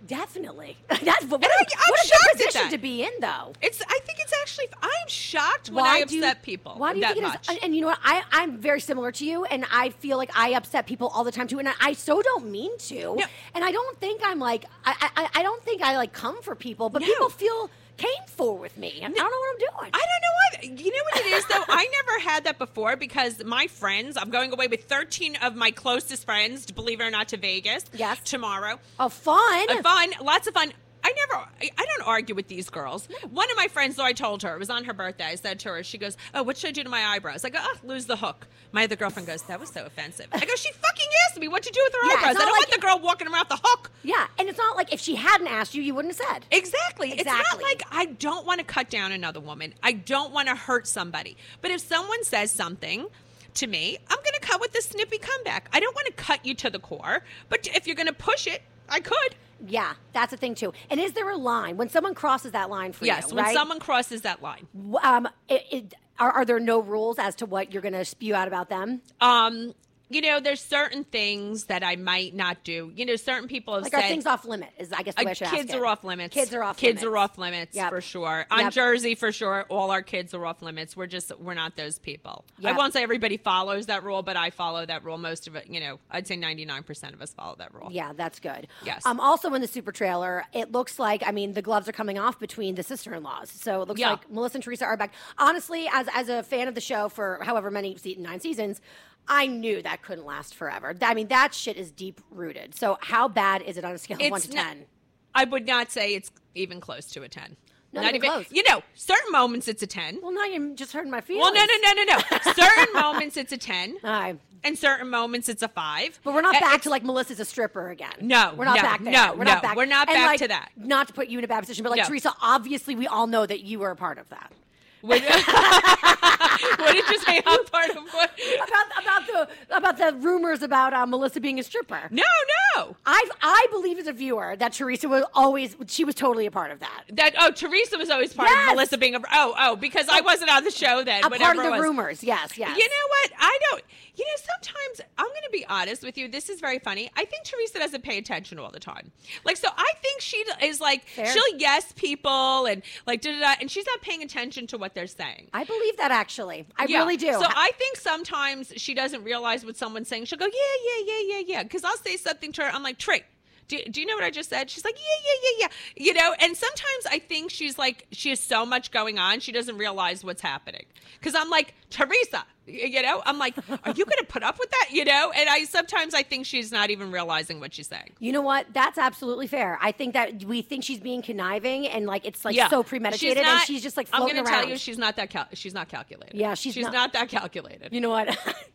Speaker 1: Definitely. That's what,
Speaker 2: And I-
Speaker 1: a,
Speaker 2: I'm
Speaker 1: what a good position to be in, though.
Speaker 2: It's. I think it's actually. I'm shocked when I
Speaker 1: do you-
Speaker 2: upset people.
Speaker 1: Why do you think it is?
Speaker 2: much.
Speaker 1: And, and you know what? I, I'm very similar to you, and I feel like I upset people all the time too, and I, I so don't mean to.
Speaker 2: No.
Speaker 1: And I don't think I'm like I, I I don't think I like come for people, but
Speaker 2: No.
Speaker 1: people feel cameful with me. I don't know what I'm doing.
Speaker 2: I don't know what. You know what it is though. I never had that before because my friends. I'm going away with 13 of my closest friends. Believe it or not, to Vegas.
Speaker 1: Yes.
Speaker 2: Tomorrow.
Speaker 1: oh, fun.
Speaker 2: Uh, fun, lots of fun. I never, I, I don't argue with these girls. One of my friends, though, I told her it was on her birthday. I said to her, she goes, "Oh, what should I do to my eyebrows?" I go, "Oh, lose the hook." My other girlfriend goes, "That was so offensive." I go, "She fucking asked me what to do with her
Speaker 1: Yeah,
Speaker 2: eyebrows. I don't
Speaker 1: like-
Speaker 2: want the girl walking around with the hook."
Speaker 1: Yeah, and it's not like if she hadn't asked you, you wouldn't have said.
Speaker 2: Exactly. exactly. It's not like I don't want to cut down another woman. I don't want to hurt somebody. But if someone says something to me, I'm going to cut with a snippy comeback. I don't want to cut you to the core, but if you're going to push it, I could.
Speaker 1: Yeah, that's a thing too. And is there a line when someone crosses that line for
Speaker 2: Yes,
Speaker 1: you?
Speaker 2: Yes, when
Speaker 1: right?
Speaker 2: someone crosses that line.
Speaker 1: Um, it, it, are, are there no rules as to what you're going to spew out about them?
Speaker 2: Um, you know, there's certain things that I might not do. You know, certain people have
Speaker 1: Like,
Speaker 2: said
Speaker 1: things off limit? Is I guess the
Speaker 2: Uh,
Speaker 1: way I should ask
Speaker 2: kids are off limits.
Speaker 1: Kids are off.
Speaker 2: Kids
Speaker 1: limits.
Speaker 2: are off limits
Speaker 1: Yep.
Speaker 2: for sure. On
Speaker 1: Yep.
Speaker 2: Jersey, for sure, all our kids are off limits. We're just we're not those people. I won't say everybody follows that rule, but I follow that rule. Most of it, you know, I'd say ninety nine percent of us follow that rule.
Speaker 1: Yeah, that's good.
Speaker 2: Yes.
Speaker 1: Um, also in the super trailer, it looks like I mean the gloves are coming off between the sister-in-laws, so it looks
Speaker 2: Yeah.
Speaker 1: like Melissa and Teresa are back. Honestly, as as a fan of the show for however many nine seasons, I knew that couldn't last forever. I mean that shit is deep rooted. So how bad is it on a scale of one to
Speaker 2: not-
Speaker 1: ten?
Speaker 2: I would not say it's even close to a ten.
Speaker 1: Not even close.
Speaker 2: You know, certain moments it's a ten.
Speaker 1: Well, now you're just hurting my feelings.
Speaker 2: Well, no, no, no, no, no. certain moments it's a ten,
Speaker 1: All right.
Speaker 2: and certain moments it's a five.
Speaker 1: But we're not back
Speaker 2: it's-
Speaker 1: to like Melissa's a stripper again.
Speaker 2: No,
Speaker 1: we're not
Speaker 2: no,
Speaker 1: back there.
Speaker 2: no,
Speaker 1: we're
Speaker 2: no,
Speaker 1: not back.
Speaker 2: we're not
Speaker 1: and,
Speaker 2: back
Speaker 1: like,
Speaker 2: to that.
Speaker 1: Not to put you in a bad position, but like
Speaker 2: No.
Speaker 1: Teresa, obviously we all know that you were a part of that.
Speaker 2: What, did you say? I'm part of what?
Speaker 1: about about the about the rumors about uh, Melissa being a stripper.
Speaker 2: No, no. Oh.
Speaker 1: I I believe as a viewer that Teresa was always she was totally a part of that.
Speaker 2: That oh, Teresa was always part
Speaker 1: Yes.
Speaker 2: of Melissa being a oh oh because I wasn't on the show then.
Speaker 1: A part of the rumors. Yes, yes.
Speaker 2: You know what? I don't. You know, sometimes I'm going to be honest with you. This is very funny. I think Teresa doesn't pay attention all the time. Like, so I think she is like
Speaker 1: Fair.
Speaker 2: she'll yes people and like da da da, and she's not paying attention to what they're saying.
Speaker 1: I believe that actually. I
Speaker 2: Yeah.
Speaker 1: really do.
Speaker 2: So I think sometimes she doesn't realize what someone's saying. She'll go, yeah, yeah, yeah, yeah, yeah. Because I'll say something to her. I'm like, Trey, do, do you know what I just said? She's like, yeah, yeah, yeah, yeah. You know, and sometimes I think she's like, she has so much going on, she doesn't realize what's happening. Because I'm like, Teresa, you know, I'm like, are you going to put up with that? You know, and I sometimes I think she's not even realizing what she's saying.
Speaker 1: you know what? That's absolutely fair. I think that we think she's being conniving and like it's like
Speaker 2: yeah,
Speaker 1: so premeditated,
Speaker 2: She's not-
Speaker 1: and she's just like floating I'm
Speaker 2: gonna
Speaker 1: around.
Speaker 2: tell you, she's not that. Cal- she's not calculated.
Speaker 1: Yeah, she's
Speaker 2: she's
Speaker 1: not-
Speaker 2: not, that calculated.
Speaker 1: You know what?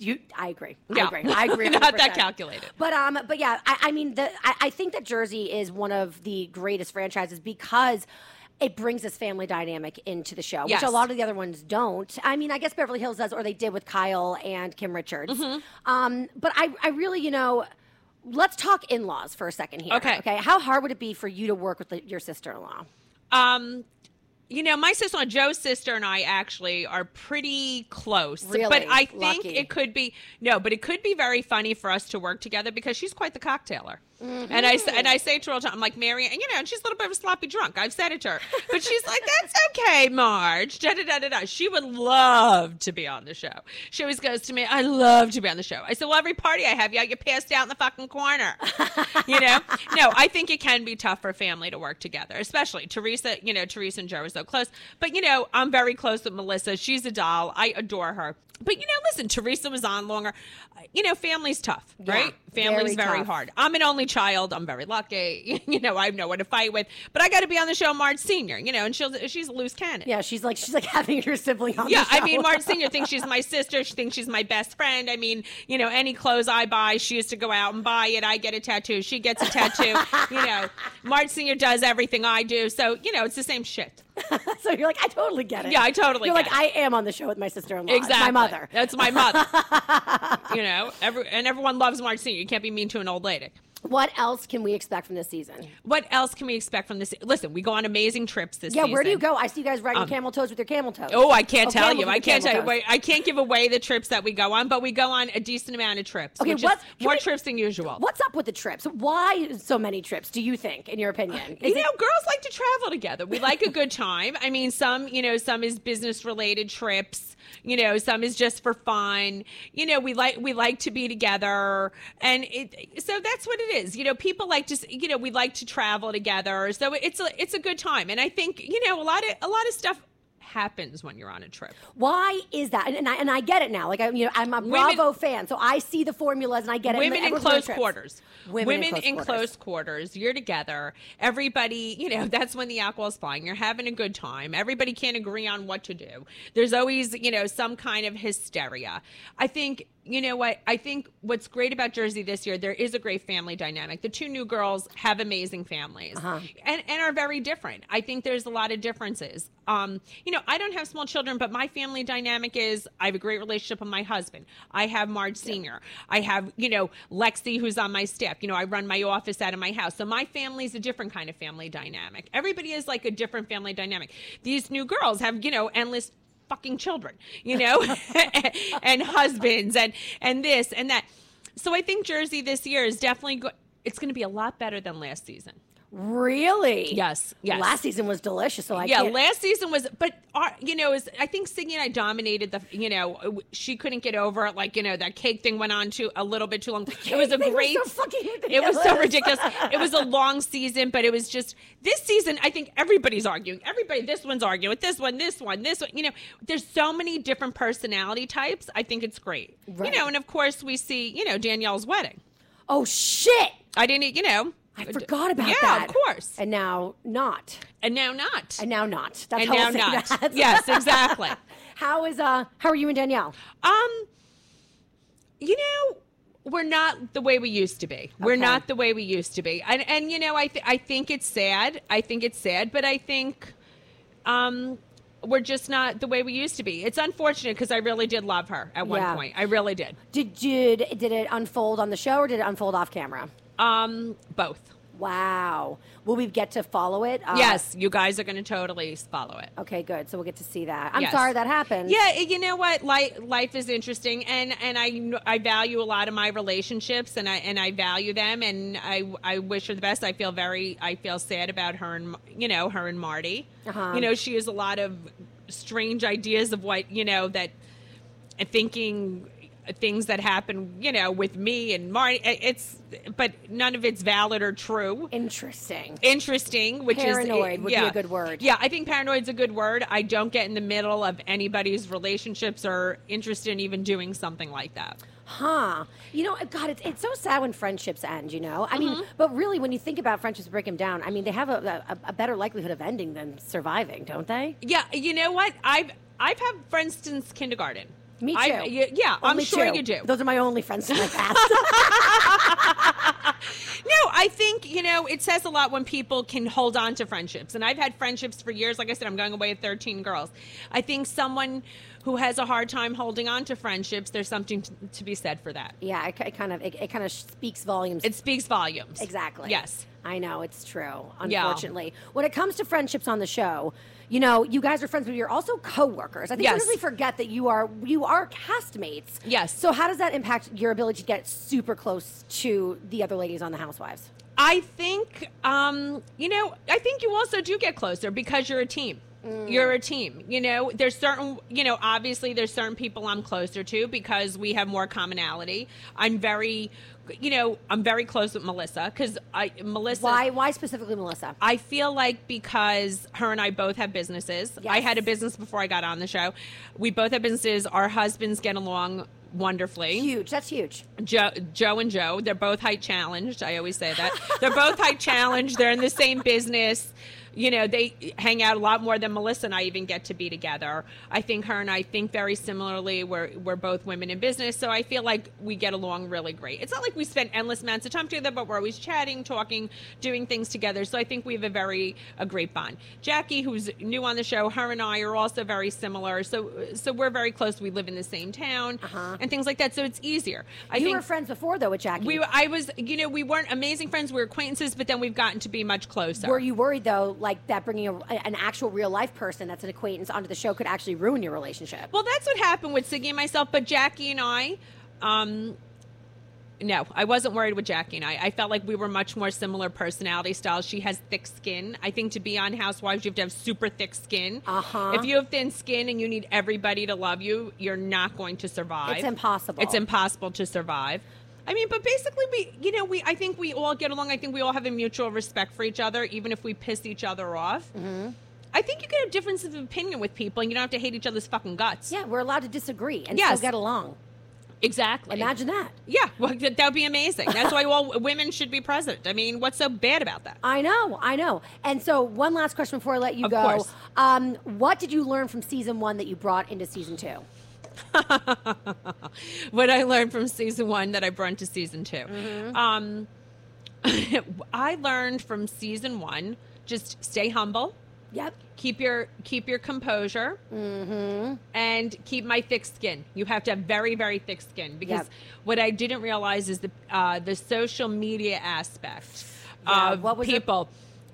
Speaker 1: you, I agree.
Speaker 2: Yeah.
Speaker 1: I agree. I agree.
Speaker 2: Not that
Speaker 1: 100%.
Speaker 2: calculated.
Speaker 1: But um, but yeah, I, I mean, the I, I think that Jersey is one of the greatest franchises because. It brings this family dynamic into the show,
Speaker 2: Yes.
Speaker 1: which a lot of the other ones don't. I mean, I guess Beverly Hills does, or they did with Kyle and Kim Richards.
Speaker 2: Mm-hmm.
Speaker 1: Um, but I, I really, you know, let's talk in-laws for a second here.
Speaker 2: Okay.
Speaker 1: Okay. How hard would it be for you to work with the, your sister-in-law?
Speaker 2: Um, you know, my sister, Joe's sister, and I actually are pretty close.
Speaker 1: Really?
Speaker 2: But I think
Speaker 1: Lucky.
Speaker 2: it could be no, but it could be very funny for us to work together because she's quite the cocktailer. Mm-hmm. And I and I say to her all the time, I'm like Mary, and you know, and she's a little bit of a sloppy drunk. I've said it to her, but she's like, "That's okay, Marge." Da da da da da. She would love to be on the show. She always goes to me, "I love to be on the show." I said, "Well, every party I have, you get passed out in the fucking corner." you know, no, I think it can be tough for family to work together, especially Teresa. You know, Teresa and Joe are so close, but you know, I'm very close with Melissa. She's a doll. I adore her. But you know, listen, Teresa was on longer. You know, family's tough,
Speaker 1: Yeah,
Speaker 2: right? Family's
Speaker 1: very
Speaker 2: very, hard. I'm an only child. I'm very lucky. you know, I have no one to fight with. But I got to be on the show, Marge Senior. You know, and she'll she's a loose cannon.
Speaker 1: Yeah, she's like she's like having her sibling on
Speaker 2: Yeah,
Speaker 1: the show.
Speaker 2: I mean, Marge Senior thinks she's my sister. She thinks she's my best friend. I mean, you know, any clothes I buy, she used to go out and buy it. I get a tattoo. She gets a tattoo. you know, Marge Senior does everything I do. So you know, it's the same shit.
Speaker 1: so you're like, I totally get it.
Speaker 2: Yeah, I totally
Speaker 1: You're
Speaker 2: get
Speaker 1: like,
Speaker 2: it.
Speaker 1: I am on the show with my sister-in-law. It's
Speaker 2: Exactly.
Speaker 1: my mother.
Speaker 2: That's my mother. you know, every, and everyone loves Marge Senior. You can't be mean to an old lady.
Speaker 1: What else can we expect from this season?
Speaker 2: What else can we expect from this? Listen, we go on amazing trips this season?
Speaker 1: Yeah,
Speaker 2: season.
Speaker 1: where do you go? I see you guys riding um, camel toes with your camel toes.
Speaker 2: Oh, I can't
Speaker 1: Oh,
Speaker 2: tell you. I can't tell
Speaker 1: camel
Speaker 2: you. Wait, I can't give away the trips that we go on, but we go on a decent amount of trips.
Speaker 1: Okay,
Speaker 2: which
Speaker 1: what-
Speaker 2: is
Speaker 1: can
Speaker 2: more
Speaker 1: we-
Speaker 2: trips than usual.
Speaker 1: What's up with the trips? Why so many trips? Do you think, in your opinion? Is
Speaker 2: you know,
Speaker 1: it-
Speaker 2: girls like to travel together. We like a good time. I mean, some, you know, some is business related trips. You know, some is just for fun. You know, we like we like to be together, and it. So that's what it is. You know, people like to, you know, we like to travel together. So it's a it's a good time, and I think you know a lot of a lot of stuff happens when you're on a trip.
Speaker 1: why is that? And, and I and I get it now. Like I, you know, I'm a
Speaker 2: Women-
Speaker 1: Bravo fan, so I see the formulas and I get it.
Speaker 2: women in close quarters.
Speaker 1: Women,
Speaker 2: in,
Speaker 1: in, close, quarters.
Speaker 2: close quarters. You're together. Everybody, you know, that's when the alcohol's flying. You're having a good time. Everybody can't agree on what to do. There's always, you know, some kind of hysteria. I think, you know what? I think what's great about Jersey this year, there is a great family dynamic. The two new girls have amazing families
Speaker 1: Uh-huh.
Speaker 2: and, and are very different. I think there's a lot of differences. Um, you know, I don't have small children, but my family dynamic is I have a great relationship with my husband. I have Marge Sr. I have, you know, Lexi, who's on my staff. You know, I run my office out of my house. So my family's a different kind of family dynamic. Everybody is like a different family dynamic. These new girls have, you know, endless fucking children, you know, and husbands and and this and that. So I think Jersey this year is definitely go- it's going to be a lot better than last season.
Speaker 1: Really?
Speaker 2: Yes, yes.
Speaker 1: Last season was delicious, so I
Speaker 2: yeah,
Speaker 1: can't.
Speaker 2: last season was, but our, you know, is I think Siggy and I dominated the, you know, she couldn't get over it. Like, you know, that cake thing went on too a little bit too long. It was a
Speaker 1: thing was
Speaker 2: great,
Speaker 1: so fucking
Speaker 2: it was so
Speaker 1: ridiculous.
Speaker 2: ridiculous. it was a long season, but it was just this season. I think everybody's arguing. Everybody, this one's arguing with this one, this one, this one. You know, there's so many different personality types. I think it's great.
Speaker 1: Right.
Speaker 2: You know, and of course we see, you know, Danielle's wedding.
Speaker 1: oh shit!
Speaker 2: I didn't, you know.
Speaker 1: I forgot about
Speaker 2: yeah,
Speaker 1: that.
Speaker 2: Yeah, of course.
Speaker 1: And now not.
Speaker 2: And now not.
Speaker 1: And now not. That's
Speaker 2: And
Speaker 1: how
Speaker 2: now not.
Speaker 1: that.
Speaker 2: Yes, exactly.
Speaker 1: how is uh? How are you and Danielle?
Speaker 2: Um, you know, we're not the way we used to be. We're not the way we used to be, and and you know, I th- I think it's sad. I think it's sad, but I think, um. We're just not the way we used to be. It's unfortunate because I really did love her at one
Speaker 1: Yeah.
Speaker 2: point. I really did.
Speaker 1: Did did did it unfold on the show or did it unfold off camera?
Speaker 2: Um, both.
Speaker 1: Wow. Will we get to follow it? Uh,
Speaker 2: yes, you guys are going to totally follow it.
Speaker 1: Okay, good. So we'll get to see that. I'm
Speaker 2: Yes.
Speaker 1: sorry that happened.
Speaker 2: Yeah, you know what? Life life is interesting, and and I I value a lot of my relationships, and I and I value them, and I I wish her the best. I feel very I feel sad about her and you know her and Marty.
Speaker 1: Uh-huh.
Speaker 2: You know, she has a lot of strange ideas of what you know that thinking things that happen you know with me and Marty. It's but none of it's valid or true
Speaker 1: Interesting.
Speaker 2: interesting, which is
Speaker 1: Paranoid
Speaker 2: is
Speaker 1: would be a good word.
Speaker 2: Yeah, I think paranoid's a good word. I don't get in the middle of anybody's relationships or interested in even doing something like that.
Speaker 1: Huh. You know, God, it's, it's so sad when friendships end, you know? I
Speaker 2: Mm-hmm.
Speaker 1: mean, but really, when you think about friendships break them down, I mean, they have a, a, a better likelihood of ending than surviving, don't they?
Speaker 2: Yeah, you know what? I've I've had friends since kindergarten.
Speaker 1: Me too.
Speaker 2: I, yeah, yeah, I'm sure
Speaker 1: two.
Speaker 2: you do.
Speaker 1: Those are my only friends in my past.
Speaker 2: No, I think, you know, it says a lot when people can hold on to friendships. And I've had friendships for years. Like I said, I'm going away with 13 girls. I think someone who has a hard time holding on to friendships, there's something to, to be said for that.
Speaker 1: yeah, it, it kind of it, it kind of speaks volumes.
Speaker 2: It speaks volumes.
Speaker 1: Exactly.
Speaker 2: Yes.
Speaker 1: I know it's true.
Speaker 2: Yeah.
Speaker 1: Unfortunately, when it comes to friendships on the show, you know, you guys are friends, but you're also coworkers. I think
Speaker 2: Yes.
Speaker 1: we really forget that you are you are castmates.
Speaker 2: Yes.
Speaker 1: So how does that impact your ability to get super close to the other ladies on the Housewives?
Speaker 2: I think, um, you know, I think you also do get closer because you're a team. Mm. You're a team. You know, there's certain, you know, obviously there's certain people I'm closer to because we have more commonality. I'm very, you know, I'm very close with Melissa because I, Melissa.
Speaker 1: Why why specifically Melissa?
Speaker 2: I feel like because her and I both have businesses. I had a business before I got on the show. We both have businesses. Our husbands get along wonderfully.
Speaker 1: Huge. That's huge.
Speaker 2: Joe, Joe and Joe, they're both height challenged. I always say that. they're both height challenged. They're in the same business. You know, they hang out a lot more than Melissa and I even get to be together. I think her and I think very similarly. We're we're both women in business, so I feel like we get along really great. It's not like we spend endless amounts of time together, but we're always chatting, talking, doing things together. So I think we have a very a great bond. Jackie, who's new on the show, her and I are also very similar. So so we're very close. We live in the same town and things like that. So it's easier. I
Speaker 1: Uh-huh. you
Speaker 2: think
Speaker 1: were friends before though with Jackie.
Speaker 2: we, I was, you know, we weren't amazing friends. We were acquaintances, but then we've gotten to be much closer.
Speaker 1: Were you worried though, like that bringing a, an actual real life person that's an acquaintance onto the show could actually ruin your relationship?
Speaker 2: Well, that's what happened with Siggy and myself. But Jackie and I, um, no, I wasn't worried with Jackie and I. I felt like we were much more similar personality styles. She has thick skin. I think to be on Housewives, you have to have super thick skin.
Speaker 1: Uh-huh.
Speaker 2: If you have thin skin and you need everybody to love you, you're not going to survive.
Speaker 1: It's impossible.
Speaker 2: It's impossible to survive. I mean, but basically, we, you know, we, I think we all get along. I think we all have a mutual respect for each other, even if we piss each other off.
Speaker 1: Mm-hmm.
Speaker 2: I think you can have differences of opinion with people, and you don't have to hate each other's fucking guts.
Speaker 1: Yeah, we're allowed to disagree and
Speaker 2: Yes.
Speaker 1: still get along.
Speaker 2: Exactly.
Speaker 1: Imagine that.
Speaker 2: Yeah, well, that would be amazing. That's why all women should be president. I mean, what's so bad about that?
Speaker 1: I know, I know. And so, one last question before I let you
Speaker 2: Of
Speaker 1: go.
Speaker 2: course.
Speaker 1: Um, what did you learn from season one that you brought into season two?
Speaker 2: what I learned from season one that I brought to season 2
Speaker 1: Mm-hmm.
Speaker 2: Um, I learned from season one just stay humble,
Speaker 1: Yep.
Speaker 2: keep your keep your composure,
Speaker 1: Mm-hmm.
Speaker 2: and keep my thick skin. You have to have very very thick skin because
Speaker 1: Yep.
Speaker 2: what I didn't realize is the uh, the social media aspect
Speaker 1: Yeah,
Speaker 2: of
Speaker 1: what was it?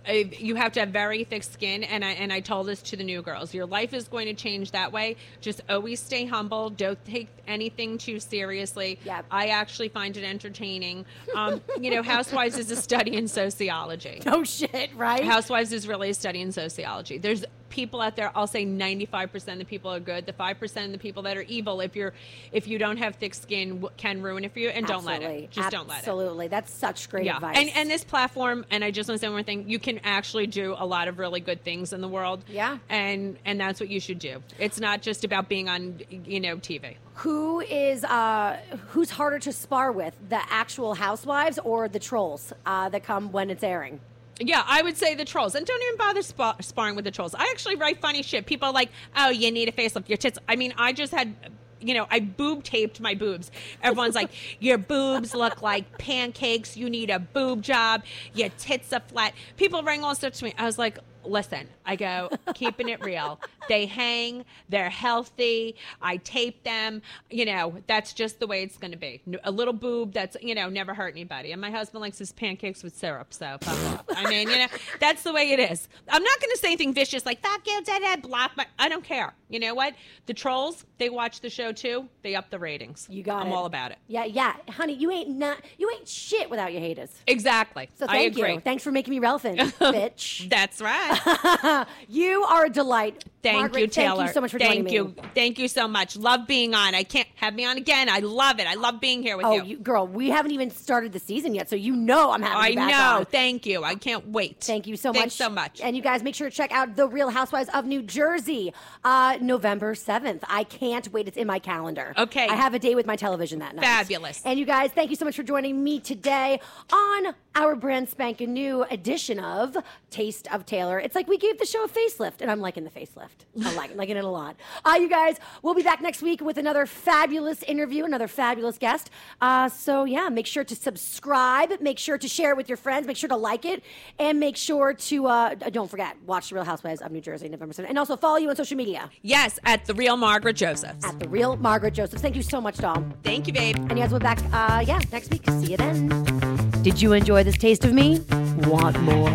Speaker 2: Uh, You have to have very thick skin, and I and I told this to the new girls. Your life is going to change that way. Just always stay humble. Don't take anything too seriously.
Speaker 1: Yep.
Speaker 2: I actually find it entertaining. Um, you know, Housewives is a study in sociology.
Speaker 1: No shit, right?
Speaker 2: Housewives is really a study in sociology. There's people out there. I'll say 95% of the people are good. The 5% of the people that are evil, if you're if you don't have thick skin, can ruin it for you. And don't let it. Just don't let it.
Speaker 1: Absolutely. That's such great
Speaker 2: Yeah,
Speaker 1: advice.
Speaker 2: and and this platform, and I just want to say one more thing. You can actually do a lot of really good things in the world.
Speaker 1: Yeah.
Speaker 2: and and that's what you should do. It's not just about being on, you know, TV.
Speaker 1: Who is uh, who's harder to spar with, the actual housewives or the trolls uh, that come when it's airing?
Speaker 2: Yeah, I would say the trolls, and don't even bother spa- sparring with the trolls. I actually write funny shit. People are like, "Oh, you need a facelift, your tits." I mean, I just had, you know, I boob taped my boobs. Everyone's like, "Your boobs look like pancakes. You need a boob job. Your tits are flat." People rang all sorts to me. I was like, "Listen," I go, keeping it real. They hang. They're healthy. I tape them. You know, that's just the way it's going to be. A little boob that's you know never hurt anybody. And my husband likes his pancakes with syrup. So. I mean, you know, that's the way it is. I'm not going to say anything vicious like "fuck you, da da," block my. I don't care. You know what? The trolls they watch the show too. They up the ratings.
Speaker 1: You got
Speaker 2: I'm
Speaker 1: it.
Speaker 2: all about it.
Speaker 1: Yeah, yeah, honey, you ain't not you ain't shit without your haters.
Speaker 2: Exactly.
Speaker 1: So
Speaker 2: I
Speaker 1: thank
Speaker 2: agree.
Speaker 1: you. Thanks for making me relevant, bitch.
Speaker 2: That's right.
Speaker 1: You are a delight.
Speaker 2: Thank
Speaker 1: Margaret,
Speaker 2: you, Taylor.
Speaker 1: Thank you so much for
Speaker 2: Thank
Speaker 1: joining
Speaker 2: you.
Speaker 1: me.
Speaker 2: Thank you Thank you so much. Love being on. I can't have me on again. I love it. I love being here with
Speaker 1: Oh,
Speaker 2: you.
Speaker 1: you, girl, we haven't even started the season yet, so you know I'm having.
Speaker 2: I know.
Speaker 1: on.
Speaker 2: Thank you. I can't wait.
Speaker 1: Thank you so
Speaker 2: Thanks
Speaker 1: much.
Speaker 2: so much.
Speaker 1: And you guys make sure to check out The Real Housewives of New Jersey, uh, November 7th. I can't wait. It's in my calendar.
Speaker 2: Okay.
Speaker 1: I have a day with my television that night.
Speaker 2: Fabulous.
Speaker 1: And you guys, thank you so much for joining me today on our brand spanking new edition of Taste of Taylor. It's like we gave the show a facelift, and I'm liking the facelift. I'm liking, liking it a lot. Uh, you guys, we'll be back next week with another fabulous interview, another fabulous guest. Uh, so, yeah, make sure to subscribe, make sure to share it with your friends, make sure to like it, and make sure to, uh, don't forget, watch The Real Housewives of New Jersey November 7th. And also follow you on social media
Speaker 2: yes, at the real Margaret Josephs.
Speaker 1: at The Real Margaret Josephs. Thank you so much, Dom.
Speaker 2: Thank you, babe.
Speaker 1: And you guys will be back, uh, yeah, next week. See you then. Did you enjoy this taste of me? Want more?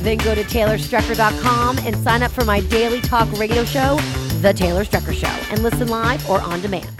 Speaker 1: Then go to TaylorStrecker.com and sign up for my daily talk radio show, The Taylor Strecker Show, and listen live or on demand.